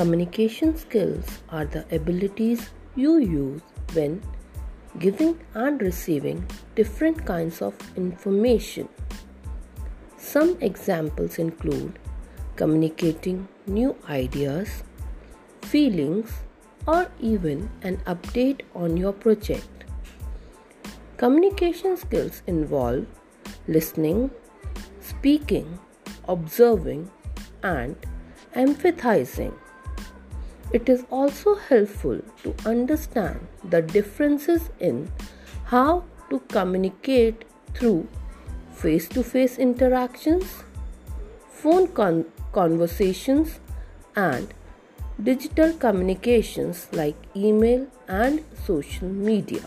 Communication skills are the abilities you use when giving and receiving different kinds of information. Some examples include communicating new ideas, feelings, or even an update on your project. Communication skills involve listening, speaking, observing, and empathizing. It is also helpful to understand the differences in how to communicate through face to face interactions, phone con- conversations, and digital communications like email and social media.